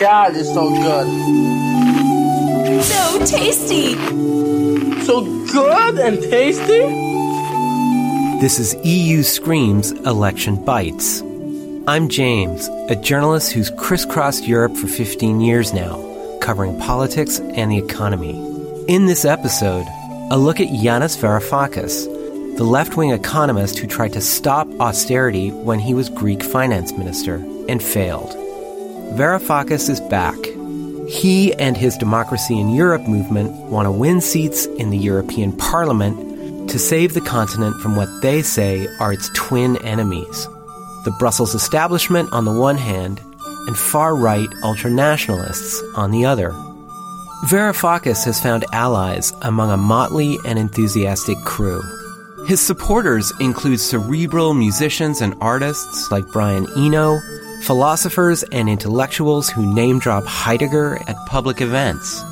God, it's so good. So tasty. So good and tasty? This is EU Screams Election Bites. I'm James, a journalist who's crisscrossed Europe for 15 years now, covering politics and the economy. In this episode, a look at Yanis Varoufakis, the left wing economist who tried to stop austerity when he was Greek finance minister and failed. Varoufakis is back. He and his Democracy in Europe movement want to win seats in the European Parliament to save the continent from what they say are its twin enemies the Brussels establishment on the one hand, and far right ultranationalists on the other. Varoufakis has found allies among a motley and enthusiastic crew. His supporters include cerebral musicians and artists like Brian Eno, philosophers and intellectuals who name drop Heidegger at public events,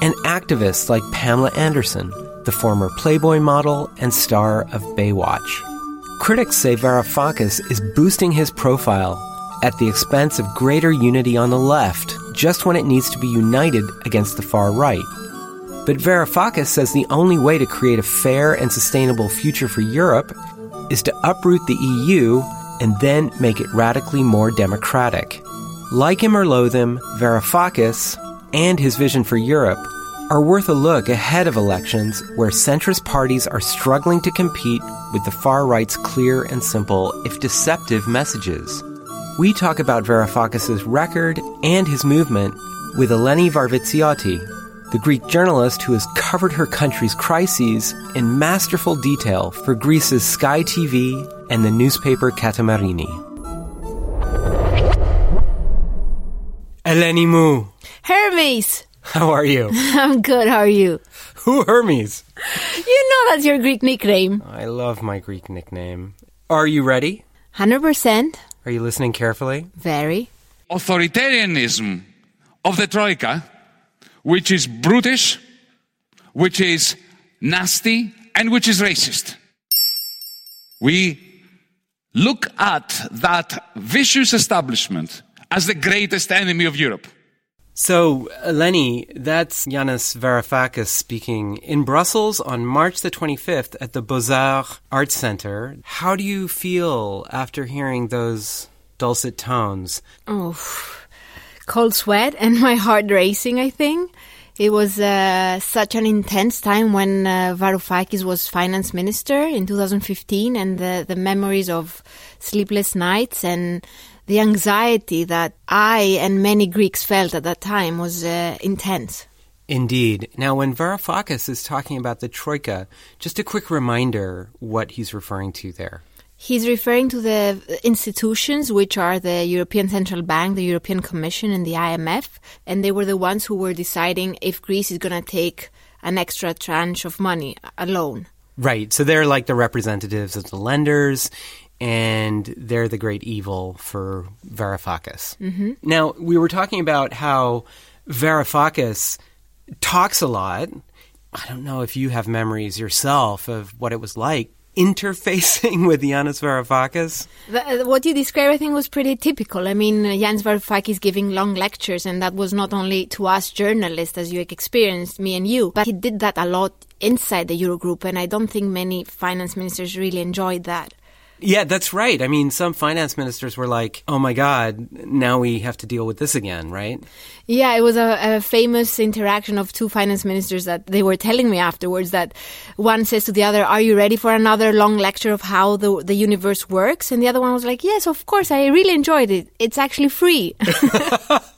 and activists like Pamela Anderson, the former Playboy model and star of Baywatch. Critics say Varoufakis is boosting his profile at the expense of greater unity on the left, just when it needs to be united against the far right. But Varoufakis says the only way to create a fair and sustainable future for Europe is to uproot the EU and then make it radically more democratic. Like him or loathe him, Varoufakis and his vision for Europe are worth a look ahead of elections where centrist parties are struggling to compete with the far right's clear and simple, if deceptive, messages. We talk about Varoufakis' record and his movement with Eleni Varvitsioti, the Greek journalist who has covered her country's crises in masterful detail for Greece's Sky TV and the newspaper Kathimerini. Eleni Mou, Hermes! how are you? I'm good, how are you? Who Hermes? You know that's your Greek nickname. I love my Greek nickname. Are you ready? 100%. Are you listening carefully? Very. authoritarianism of the Troika, which is brutish, which is nasty, and which is racist. We look at that vicious establishment as the greatest enemy of Europe. So, uh, Eleni, that's Yanis Varoufakis speaking in Brussels on March the 25th at the Beaux-Arts Arts Center. How do you feel after hearing those dulcet tones? Oh, cold sweat and my heart racing, I think. It was uh, such an intense time when uh, Varoufakis was finance minister in 2015 and the, the memories of sleepless nights and the anxiety that I and many Greeks felt at that time was uh, intense. Indeed. Now, when Varoufakis is talking about the Troika, just a quick reminder what he's referring to there. He's referring to the institutions, which are the European Central Bank, the European Commission, and the IMF, and they were the ones who were deciding if Greece is going to take an extra tranche of money, a loan. Right. So they're like the representatives of the lenders, and they're the great evil for Varoufakis. Mm-hmm. Now, we were talking about how Varoufakis talks a lot. I don't know if you have memories yourself of what it was like interfacing with Yanis Varoufakis. The, what you described, I think, was pretty typical. I mean, uh, Jan Varoufakis giving long lectures, and that was not only to us journalists, as you experienced, me and you, but he did that a lot inside the Eurogroup, and I don't think many finance ministers really enjoyed that. Yeah, that's right. I mean, some finance ministers were like, oh my God, now we have to deal with this again, right? Yeah, it was a, a, famous interaction of two finance ministers that they were telling me afterwards that one says to the other, Are you ready for another long lecture of how the, the universe works? And the other one was like, Yes, of course, I really enjoyed it. It's actually free.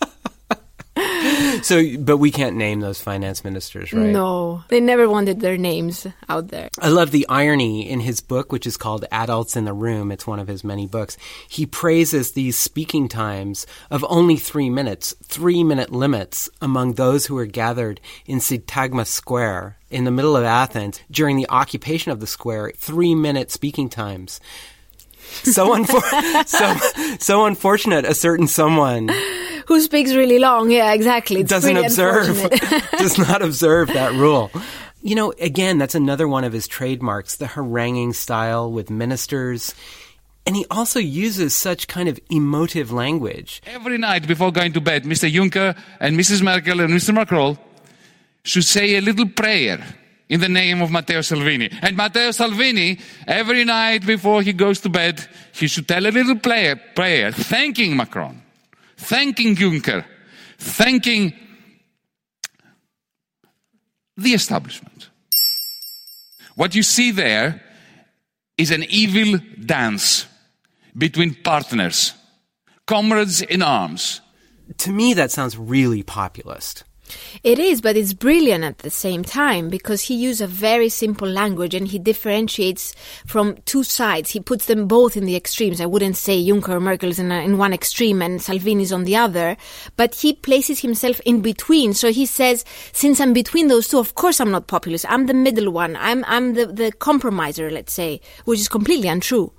so, but we can't name those finance ministers, right? No, they never wanted their names out there. I love the irony in his book, which is called Adults in the Room. It's one of his many books. He praises these speaking times of only three minutes, three minute limits among those who are gathered in Syntagma Square in the middle of Athens during the occupation of the square, three minute speaking times. So, unfor- so, so unfortunate a certain someone who speaks really long. Yeah, exactly. It's doesn't observe, does not observe that rule. You know, again, that's another one of his trademarks, the haranguing style with ministers. And he also uses such kind of emotive language. Every night before going to bed, Mr. Juncker and Mrs. Merkel and Mr. Macron should say a little prayer in the name of Matteo Salvini. And Matteo Salvini, every night before he goes to bed, he should tell a little prayer, prayer thanking Macron, thanking Juncker, thanking the establishment. What you see there is an evil dance between partners, comrades in arms. To me, that sounds really populist. It is, but it's brilliant at the same time because he uses a very simple language and he differentiates from two sides. He puts them both in the extremes. I wouldn't say Juncker or Merkel is in, in one extreme and Salvini is on the other, but he places himself in between. So he says, since I'm between those two, of course I'm not populist. I'm the middle one. I'm, I'm the, the compromiser, let's say, which is completely untrue.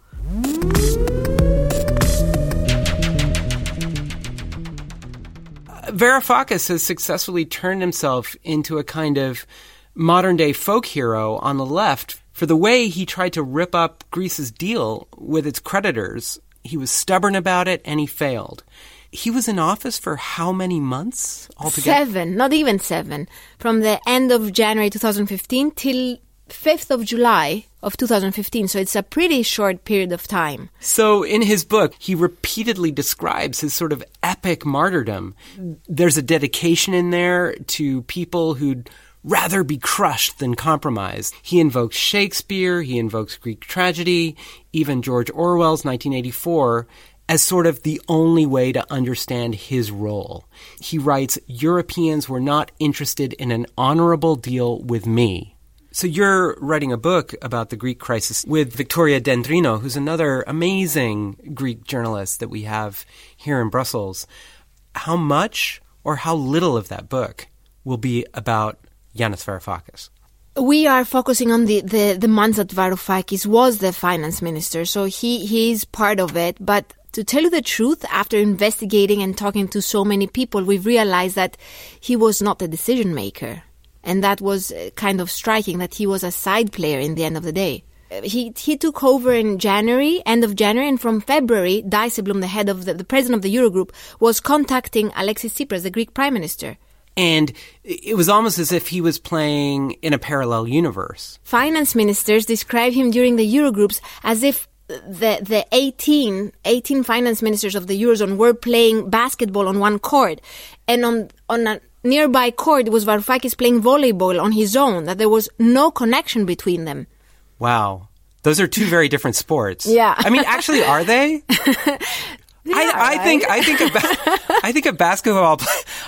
Varoufakis has successfully turned himself into a kind of modern day folk hero on the left for the way he tried to rip up Greece's deal with its creditors. He was stubborn about it and he failed. He was in office for how many months altogether? Seven, not even seven. From the end of January 2015 till 5th of July of 2015, so it's a pretty short period of time. So, in his book, he repeatedly describes his sort of epic martyrdom. There's a dedication in there to people who'd rather be crushed than compromised. He invokes Shakespeare, he invokes Greek tragedy, even George Orwell's 1984 as sort of the only way to understand his role. He writes, Europeans were not interested in an honorable deal with me. So you're writing a book about the Greek crisis with Victoria Dendrino, who's another amazing Greek journalist that we have here in Brussels. How much or how little of that book will be about Yanis Varoufakis? We are focusing on the, the, the months that Varoufakis was the finance minister, so he, he is part of it. But to tell you the truth, after investigating and talking to so many people, we've realized that he was not the decision maker. And that was uh, kind of striking that he was a side player in the end of the day. Uh, he, he took over in January, end of January, and from February, Dijsselbloem, the head of the, the president of the Eurogroup, was contacting Alexis Tsipras, the Greek prime minister. And it was almost as if he was playing in a parallel universe. Finance ministers describe him during the Eurogroups as if the the 18, 18 finance ministers of the eurozone were playing basketball on one court and on on a nearby court was Varoufakis playing volleyball on his own, that there was no connection between them. Wow. Those are two very different sports. Yeah. I mean, actually, are they? Yeah, I, I right? think I think a ba- I think a basketball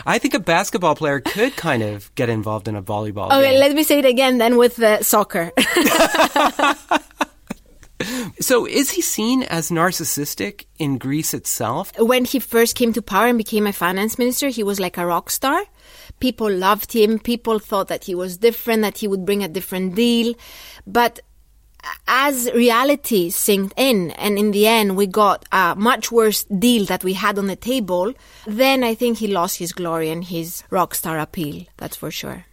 I think a basketball player could kind of get involved in a volleyball Okay, game. let me say it again then with uh, soccer. So is he seen as narcissistic in Greece itself? when he first came to power and became a finance minister, he was like a rock star. People loved him. People thought that he was different, that he would bring a different deal. But as reality sinked in, and in the end we got a much worse deal that we had on the table, then I think he lost his glory and his rock star appeal. That's for sure.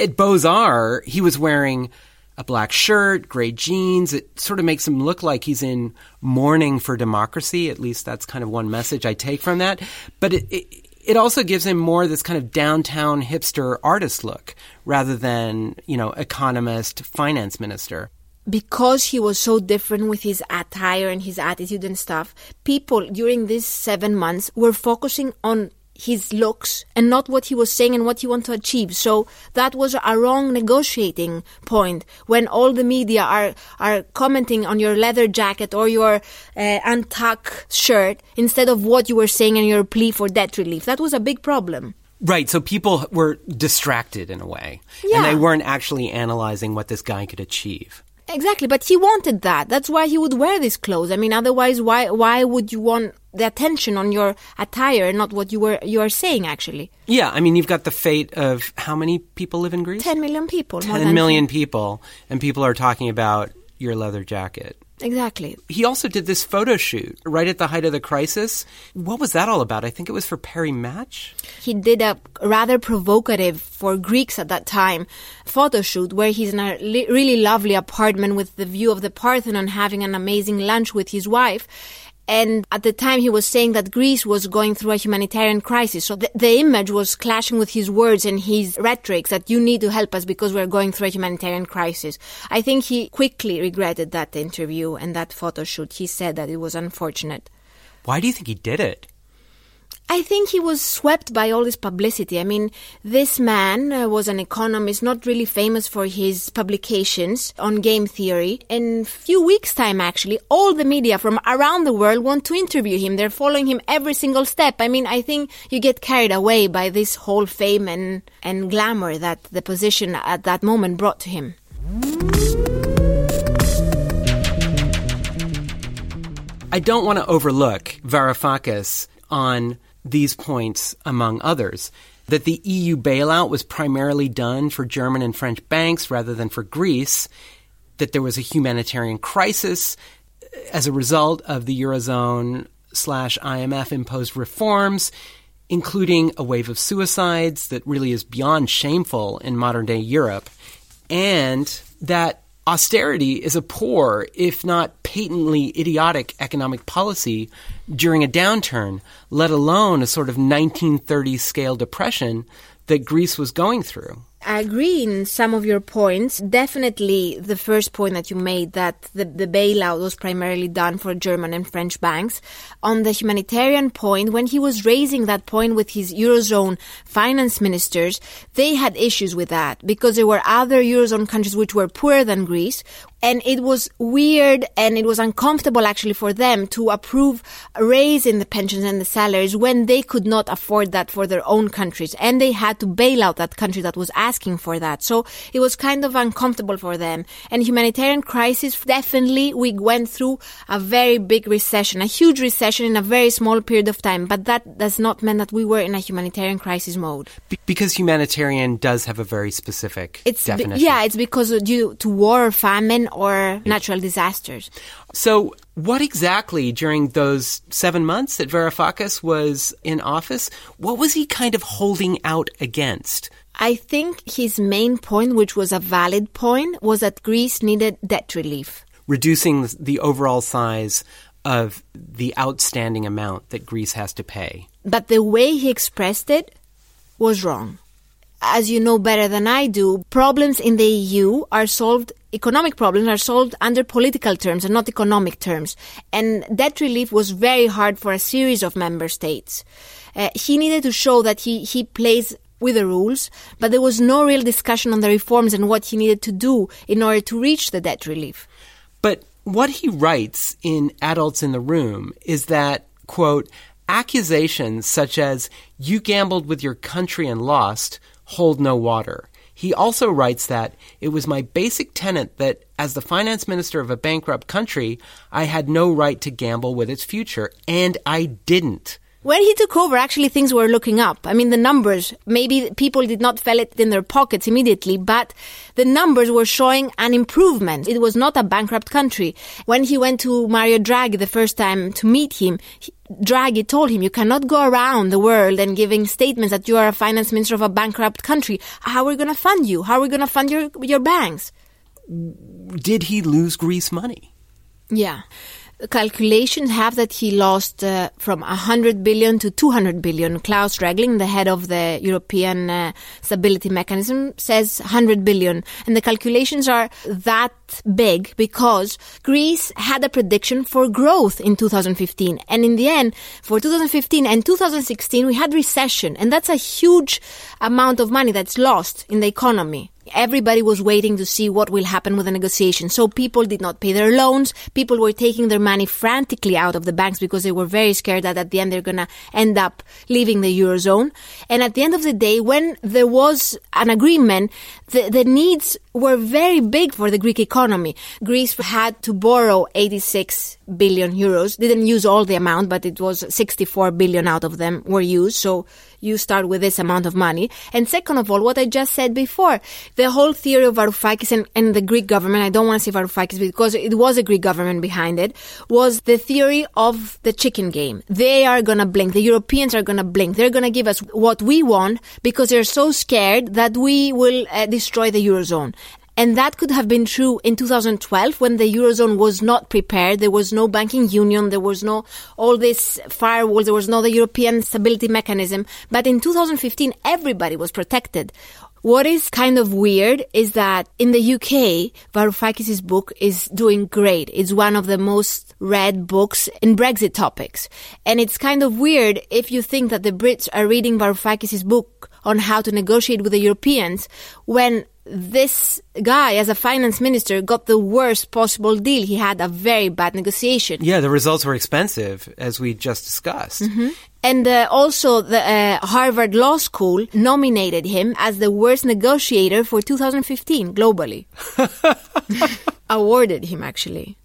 At Beaux-Arts, he was wearing a black shirt, gray jeans. It sort of makes him look like he's in mourning for democracy. At least that's kind of one message I take from that. But it, it, it also gives him more this kind of downtown hipster artist look rather than, you know, economist, finance minister. because he was so different with his attire and his attitude and stuff, people during these seven months were focusing on his looks and not what he was saying and what he wanted to achieve. So that was a wrong negotiating point when all the media are are commenting on your leather jacket or your uh, untuck shirt instead of what you were saying and your plea for debt relief. That was a big problem. Right, so people were distracted in a way. And they weren't actually analyzing what this guy could achieve. Exactly, but he wanted that. That's why he would wear these clothes. I mean, otherwise, why why would you want the attention on your attire, and not what you were you are saying? Actually, Yeah, I mean, you've got the fate of how many people live in Greece? ten million people. more 10 than million people, and people are talking about your leather jacket. Exactly. He also did this photo shoot right at the height of the crisis. What was that all about? I think it was for Paris Match. He did a rather provocative for Greeks at that time photo shoot where he's in a really lovely apartment with the view of the Parthenon having an amazing lunch with his wife. And at the time, he was saying that Greece was going through a humanitarian crisis. So the, the, image was clashing with his words and his rhetoric that you need to help us because we're going through a humanitarian crisis. I think he quickly regretted that interview and that photo shoot. He said that it was unfortunate. Why do you think he did it? I think he was swept by all this publicity. I mean, this man uh, was an economist, not really famous for his publications on game theory. In few weeks' time, actually, all the media from around the world want to interview him. They're following him every single step. I mean, I think you get carried away by this whole fame and, and glamour that the position at that moment brought to him. I don't want to overlook Varoufakis on these points, among others. That the EU bailout was primarily done for German and French banks rather than for Greece, that there was a humanitarian crisis uh, as a result of the Eurozone slash IMF imposed reforms, including a wave of suicides that really is beyond shameful in modern day Europe, and that austerity is a poor, if not patently idiotic economic policy during a downturn, let alone a sort of 1930s scale depression that Greece was going through. I agree in some of your points. Definitely the first point that you made that the, the bailout was primarily done for German and French banks. On the humanitarian point, when he was raising that point with his Eurozone finance ministers, they had issues with that because there were other Eurozone countries which were poorer than Greece and it was weird and it was uncomfortable actually for them to approve a raise in the pensions and the salaries when they could not afford that for their own countries and they had to bail out that country that was asking for that. So it was kind of uncomfortable for them. And humanitarian crisis definitely we went through a very big recession a huge recession in a very small period of time. But that does not mean that we were in a humanitarian crisis mode. Be- because humanitarian does have a very specific it's definition. be- yeah it's because due to war or famine or natural disasters. So, what exactly during those seven months that Varoufakis was in office, what was he kind of holding out against? I think his main point, which was a valid point, was that Greece needed debt relief. Reducing the overall size of the outstanding amount that Greece has to pay. But the way he expressed it was wrong as you know better than I do, problems in the EU are solved, economic problems are solved under political terms and not economic terms. And debt relief was very hard for a series of member states. Uh, he needed to show that he, he plays with the rules, but there was no real discussion on the reforms and what he needed to do in order to reach the debt relief. But what he writes in Adults in the Room is that, quote, accusations such as, you gambled with your country and lost, hold no water. He also writes that it was my basic tenet that as the finance minister of a bankrupt country, I had no right to gamble with its future, and I didn't. When he took over, actually things were looking up. I mean, the numbers, maybe people did not feel it in their pockets immediately, but the numbers were showing an improvement. It was not a bankrupt country. When he went to Mario Draghi the first time to meet him, he, Draghi told him, you cannot go around the world and giving statements that you are a finance minister of a bankrupt country. How are we going to fund you? How are we going to fund your, your banks? Did he lose Greece money? Yeah calculations have that he lost uh, from 100 billion to 200 billion. Klaus Regling, the head of the European uh, Stability Mechanism, says 100 billion. And the calculations are that big because Greece had a prediction for growth in 2015. And in the end, for 2015 and 2016, we had recession. And that's a huge amount of money that's lost in the economy. Everybody was waiting to see what will happen with the negotiation. So people did not pay their loans. People were taking their money frantically out of the banks because they were very scared that at the end they're going to end up leaving the Eurozone. And at the end of the day, when there was an agreement, the, the needs were very big for the Greek economy. Greece had to borrow 86 billion euros. Didn't use all the amount, but it was 64 billion out of them were used. So you start with this amount of money. And second of all, what I just said before, the whole theory of Varoufakis and, and the Greek government, I don't want to say Varoufakis because it was a Greek government behind it, was the theory of the chicken game. They are gonna blink. The Europeans are gonna blink. They're gonna give us what we want because they're so scared that we will uh, destroy the Eurozone. And that could have been true in 2012 when the Eurozone was not prepared. There was no banking union. There was no all these firewalls. There was no the European stability mechanism. But in 2015, everybody was protected. What is kind of weird is that in the UK, Varoufakis' book is doing great. It's one of the most read books in Brexit topics. And it's kind of weird if you think that the Brits are reading Varoufakis' book on how to negotiate with the Europeans when this guy, as a finance minister, got the worst possible deal. He had a very bad negotiation. Yeah, the results were expensive, as we just discussed. Mm-hmm. And uh, also, the uh, Harvard Law School nominated him as the worst negotiator for 2015 globally. Awarded him, actually.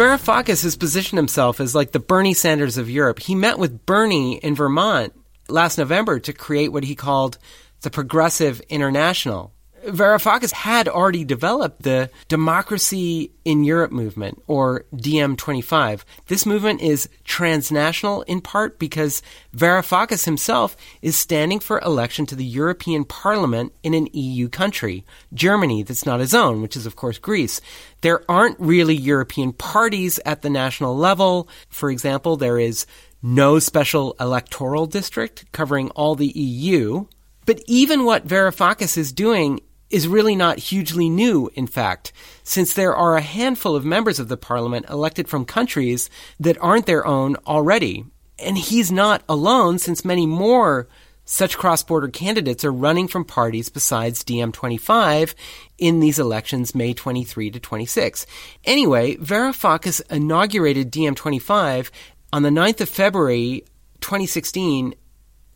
Varoufakis has positioned himself as like the Bernie Sanders of Europe. He met with Bernie in Vermont last November to create what he called the Progressive International. Varoufakis had already developed the Democracy in Europe movement, or DiEM25. This movement is transnational in part because Varoufakis himself is standing for election to the European Parliament in an EU country, Germany, that's not his own, which is, of course, Greece. There aren't really European parties at the national level. For example, there is no special electoral district covering all the EU. But even what Varoufakis is doing is really not hugely new, in fact, since there are a handful of members of the parliament elected from countries that aren't their own already. And he's not alone, since many more such cross border candidates are running from parties besides DiEM25 in these elections, May 23 to 26. Anyway, Varoufakis inaugurated DiEM25 on the 9th of February 2016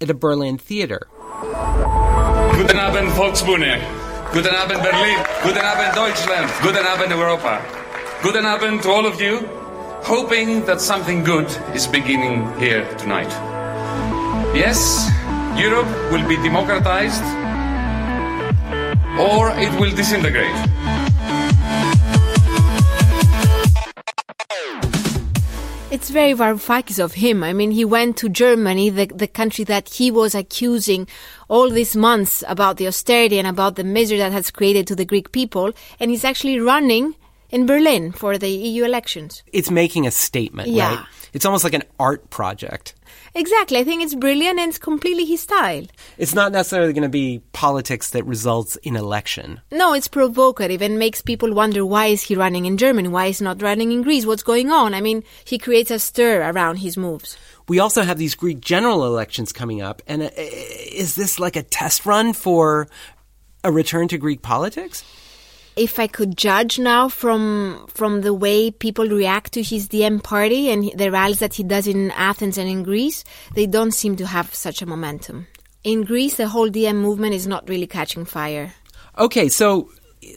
at a Berlin theater. Guten Abend, Volksbühne. Guten Abend, Berlin. Guten Abend, Deutschland. Guten Abend, Europa. Guten Abend to all of you, hoping that something good is beginning here tonight. Yes, Europe will be democratized or it will disintegrate. It's very Varoufakis of him. I mean, he went to Germany, the, the country that he was accusing all these months about the austerity and about the misery that has created to the Greek people, and he's actually running in Berlin for the EU elections. It's making a statement, Yeah. right? It's almost like an art project. Exactly. I think it's brilliant and it's completely his style. It's not necessarily going to be politics that results in election. No, it's provocative and makes people wonder why is he running in Germany? Why is he not running in Greece? What's going on? I mean, he creates a stir around his moves. We also have these Greek general elections coming up, and uh, is this like a test run for a return to Greek politics? If I could judge now from from the way people react to his DiEM party and the rallies that he does in Athens and in Greece, they don't seem to have such a momentum. In Greece, the whole DiEM movement is not really catching fire. Okay, so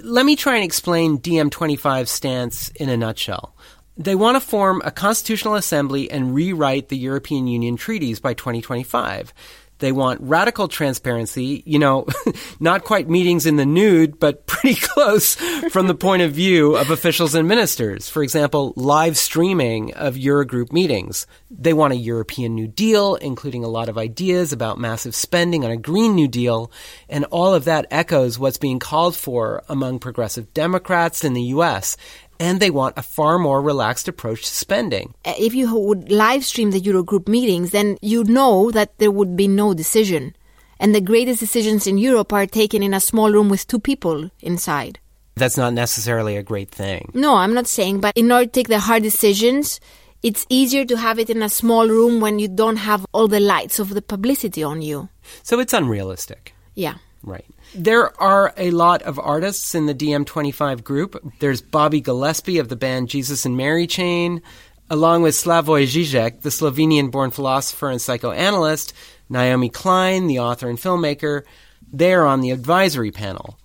let me try and explain DiEM25's stance in a nutshell. They want to form a constitutional assembly and rewrite the European Union treaties by 2025. They want radical transparency, you know, not quite meetings in the nude, but pretty close from the point of view of officials and ministers. For example, live streaming of Eurogroup meetings. They want a European New Deal, including a lot of ideas about massive spending on a Green New Deal, and all of that echoes what's being called for among progressive Democrats in the US and they want a far more relaxed approach to spending. Uh, If you would live stream the Eurogroup meetings, then you know that there would be no decision. And the greatest decisions in Europe are taken in a small room with two people inside. That's not necessarily a great thing. No, I'm not saying, but in order to take the hard decisions, it's easier to have it in a small room when you don't have all the lights of the publicity on you. So it's unrealistic. Yeah. Right. There are a lot of artists in the DiEM25 group. There's Bobby Gillespie of the band Jesus and Mary Chain. along with Slavoj Žižek, the Slovenian born philosopher and psychoanalyst, Naomi Klein, the author and filmmaker, they're on the advisory panel.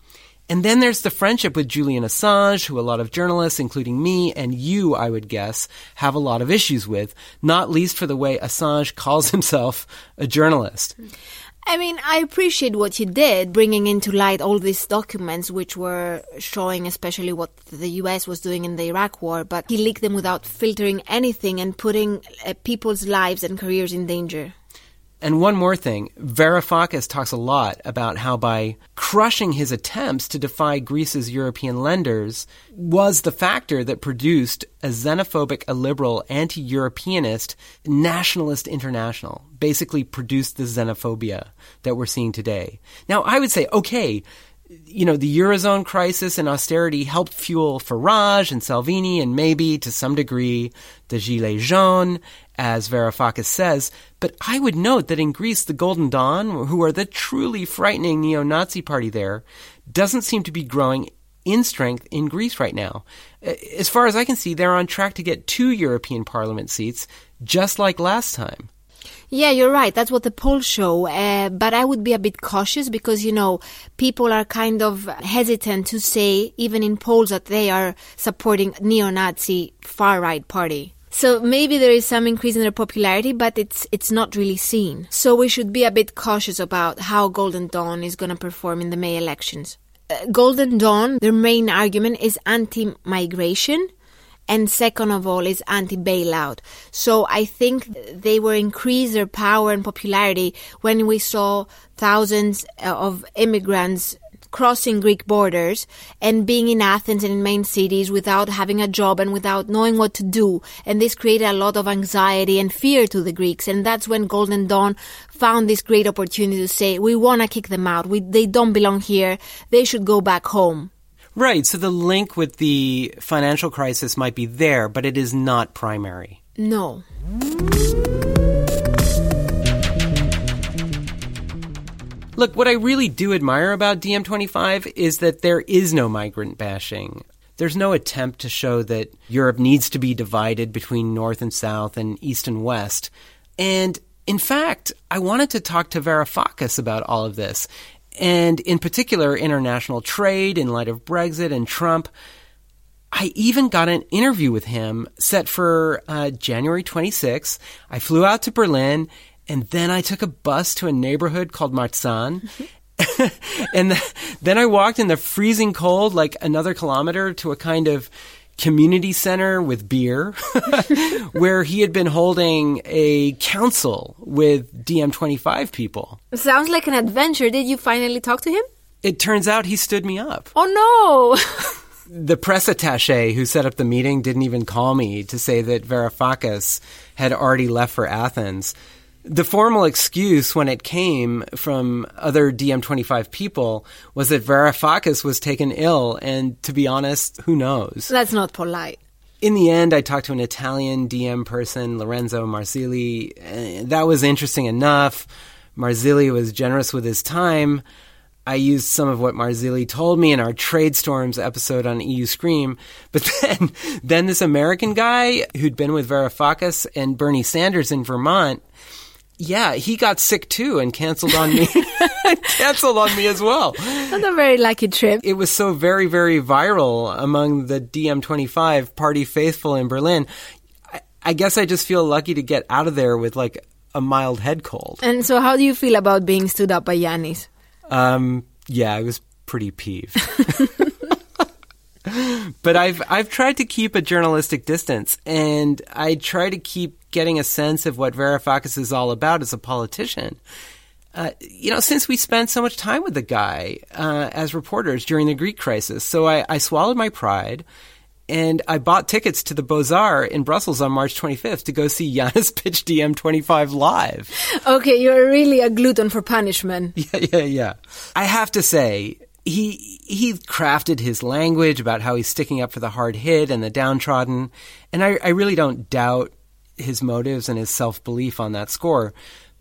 And then there's the friendship with Julian Assange, who a lot of journalists, including me and you, I would guess, have a lot of issues with, not least for the way Assange calls himself a journalist. I mean, I appreciate what he did, bringing into light all these documents which were showing especially what the US was doing in the Iraq war, but he leaked them without filtering anything and putting uh, people's lives and careers in danger. And one more thing, Varoufakis talks a lot about how by crushing his attempts to defy Greece's European lenders was the factor that produced a xenophobic, illiberal, anti-Europeanist nationalist international. Basically produced the xenophobia that we're seeing today. Now, I would say, okay, you know, the Eurozone crisis and austerity helped fuel Farage and Salvini and maybe to some degree the Gilets jaunes as Varoufakis says, but I would note that in Greece, the Golden Dawn, who are the truly frightening neo Nazi party there, doesn't seem to be growing in strength in Greece right now. As far as I can see, they're on track to get two European Parliament seats, just like last time. Yeah, you're right. That's what the polls show. Uh, but I would be a bit cautious because, you know, people are kind of hesitant to say, even in polls, that they are supporting neo-Nazi far-right party. So maybe there is some increase in their popularity, but it's it's not really seen. So we should be a bit cautious about how Golden Dawn is going to perform in the May elections. Uh, Golden Dawn, their main argument is anti-migration, and second of all is anti-bailout. So I think they were increase their power and popularity when we saw thousands uh, of immigrants crossing Greek borders and being in Athens and in main cities without having a job and without knowing what to do. And this created a lot of anxiety and fear to the Greeks. And that's when Golden Dawn found this great opportunity to say, we want to kick them out. We, they don't belong here. They should go back home. Right. So the link with the financial crisis might be there, but it is not primary. No. Look, what I really do admire about DiEM25 is that there is no migrant bashing. There's no attempt to show that Europe needs to be divided between North and South and East and West. And in fact, I wanted to talk to Varoufakis about all of this, and in particular, international trade in light of Brexit and Trump. I even got an interview with him set for uh, January 26th. I flew out to Berlin and then I took a bus to a neighborhood called Marzahn. and the, then I walked in the freezing cold, like another kilometer, to a kind of community center with beer, where he had been holding a council with DiEM25 people. Sounds like an adventure. Did you finally talk to him? It turns out he stood me up. Oh no! the press attache who set up the meeting didn't even call me to say that Varoufakis had already left for Athens the formal excuse when it came from other DiEM25 people was that Varoufakis was taken ill, and to be honest, who knows? That's not polite. In the end, I talked to an Italian DiEM person, Lorenzo Marsili. That was interesting enough. Marsili was generous with his time. I used some of what Marzilli told me in our Trade Storms episode on EU Scream. But then, then this American guy who'd been with Varoufakis and Bernie Sanders in Vermont yeah, he got sick too and canceled on me. canceled on me as well. Not a very lucky trip. It was so very, very viral among the DiEM25 party faithful in Berlin. I, I guess I just feel lucky to get out of there with like a mild head cold. And so, how do you feel about being stood up by Yanis? Um, yeah, I was pretty peeved. but I've I've tried to keep a journalistic distance, and I try to keep getting a sense of what Varoufakis is all about as a politician. Uh, you know, since we spent so much time with the guy uh, as reporters during the Greek crisis, so I, I swallowed my pride and I bought tickets to the Beaux-Arts in Brussels on March 25th to go see Yanis pitch DiEM25 live. Okay, you're really a glutton for punishment. Yeah, yeah, yeah. I have to say, he he crafted his language about how he's sticking up for the hard hit and the downtrodden, and I, I really don't doubt his motives and his self belief on that score.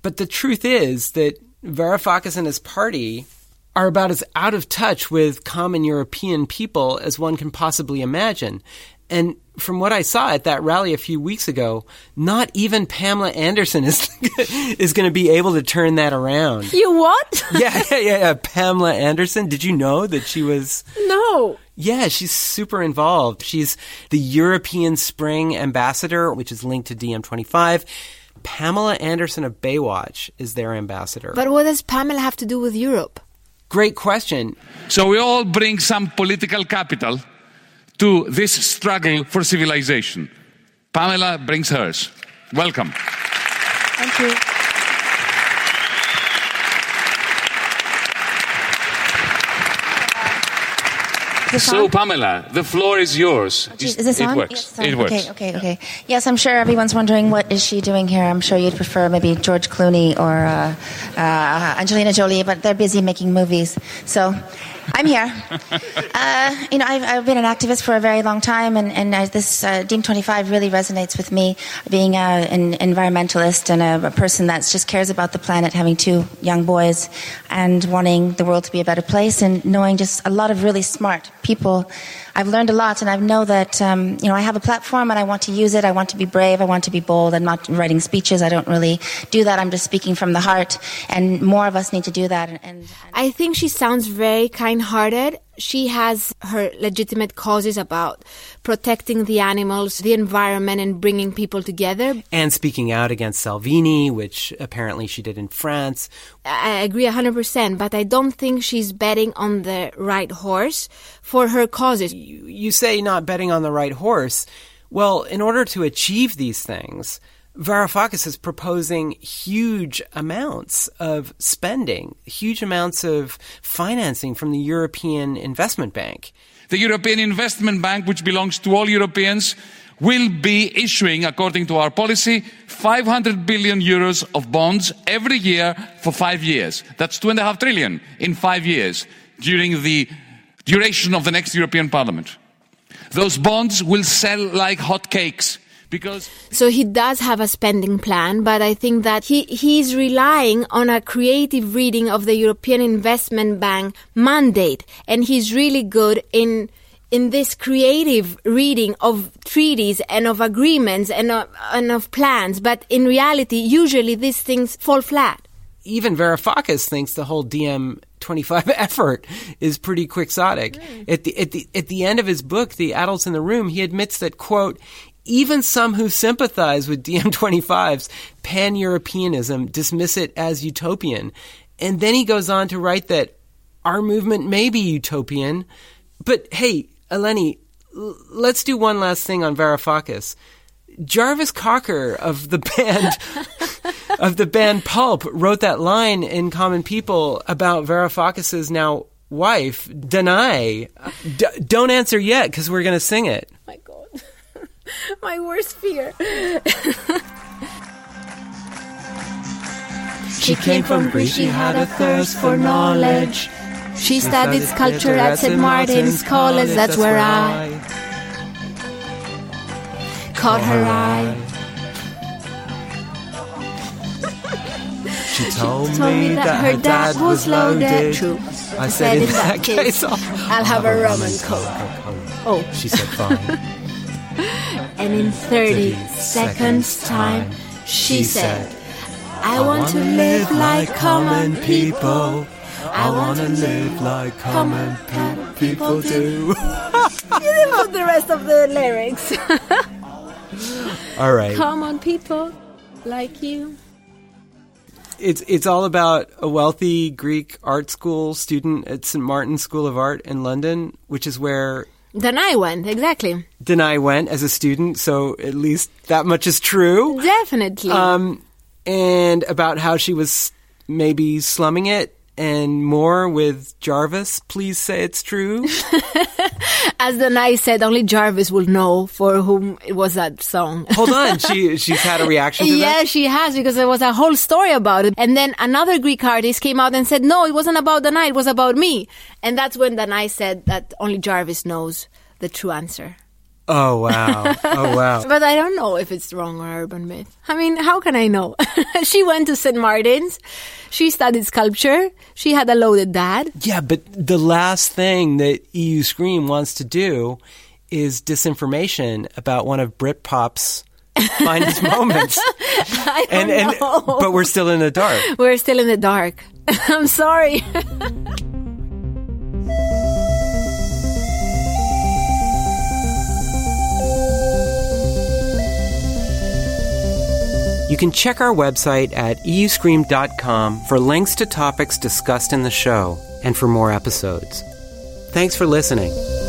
But the truth is that Varoufakis and his party are about as out of touch with common European people as one can possibly imagine. And from what I saw at that rally a few weeks ago, not even Pamela Anderson is is going to be able to turn that around. You what? yeah, yeah, yeah, yeah. Pamela Anderson. Did you know that she was? no. Yeah, she's super involved. She's the European Spring Ambassador, which is linked to DiEM25. Pamela Anderson of Baywatch is their ambassador. But what does Pamela have to do with Europe? Great question. So we all bring some political capital to this struggle for civilization. Pamela brings hers. Welcome. Thank you. So, Pamela, the floor is yours. Is this it on? works. Yes, on. It works. Okay, okay, okay. Yes, I'm sure everyone's wondering what is she doing here. I'm sure you'd prefer maybe George Clooney or uh, uh, Angelina Jolie, but they're busy making movies. So I'm here. uh, you know, I've, I've, been an activist for a very long time, and, and uh, this uh, DiEM 25 really resonates with me, being uh, an environmentalist and a, a, person that just cares about the planet, having two young boys, and wanting the world to be a better place, and knowing just a lot of really smart people. I've learned a lot, and I know that um, you know I have a platform, and I want to use it. I want to be brave. I want to be bold. I'm not writing speeches. I don't really do that. I'm just speaking from the heart, and more of us need to do that. And, and I think she sounds very kind-hearted. She has her legitimate causes about protecting the animals, the environment, and bringing people together. And speaking out against Salvini, which apparently she did in France. I agree 100%, but I don't think she's betting on the right horse for her causes. You, you say not betting on the right horse. Well, in order to achieve these things, Varoufakis is proposing huge amounts of spending, huge amounts of financing from the European Investment Bank. The European Investment Bank, which belongs to all Europeans, will be issuing, according to our policy, 500 billion euros of bonds every year for five years. That's two and a half trillion in five years during the duration of the next European Parliament. Those bonds will sell like hotcakes because so he does have a spending plan but i think that he he's relying on a creative reading of the european investment bank mandate and he's really good in in this creative reading of treaties and of agreements and of, and of plans but in reality usually these things fall flat even Varoufakis thinks the whole DiEM 25 effort is pretty quixotic. Mm. At the at the at the end of his book, The Adults in the Room, he admits that quote even some who sympathize with DiEM25's pan Europeanism dismiss it as utopian. And then he goes on to write that our movement may be utopian, but hey, Eleni, l- let's do one last thing on Varoufakis. Jarvis Cocker of the band of the band Pulp wrote that line in Common People about Varoufakis's now wife, Danai. D- don't answer yet because we're going to sing it. my my worst fear. She came from Greece, she had a thirst for knowledge. She studied sculpture at St. Martin's College, that's where I caught her eye. She told, Told me that her dad was loaded. True. I said, in that case, I'll, I'll have a rum and coke. Oh. She said, fine. And in 30 seconds time, she said, I want to live like common people. I want to live like common pe- people do. you didn't put the rest of the lyrics. All right. common people like you. It's it's all about a wealthy Greek art school student at St. Martin's School of Art in London, which is where Then I went, exactly. Then I went as a student, so at least that much is true. Definitely. Um, and about how she was maybe slumming it and more with Jarvis. Please say it's true. As Danai said, only Jarvis will know for whom it was that song. Hold on, she she's had a reaction to that. Yeah, that. she has because there was a whole story about it. And then another Greek artist came out and said, no, it wasn't about Danai, it was about me. And that's when Danai said that only Jarvis knows the true answer. Oh wow! Oh wow! But I don't know if it's wrong or urban myth. I mean, how can I know? she went to St. Martin's. She studied sculpture. She had a loaded dad. yeah, but the last thing that EU Scream wants to do is disinformation about one of Britpop's finest moments. I don't And and know. but we're still in the dark. We're still in the dark. I'm sorry. You can check our website at euscream.com for links to topics discussed in the show and for more episodes. Thanks for listening.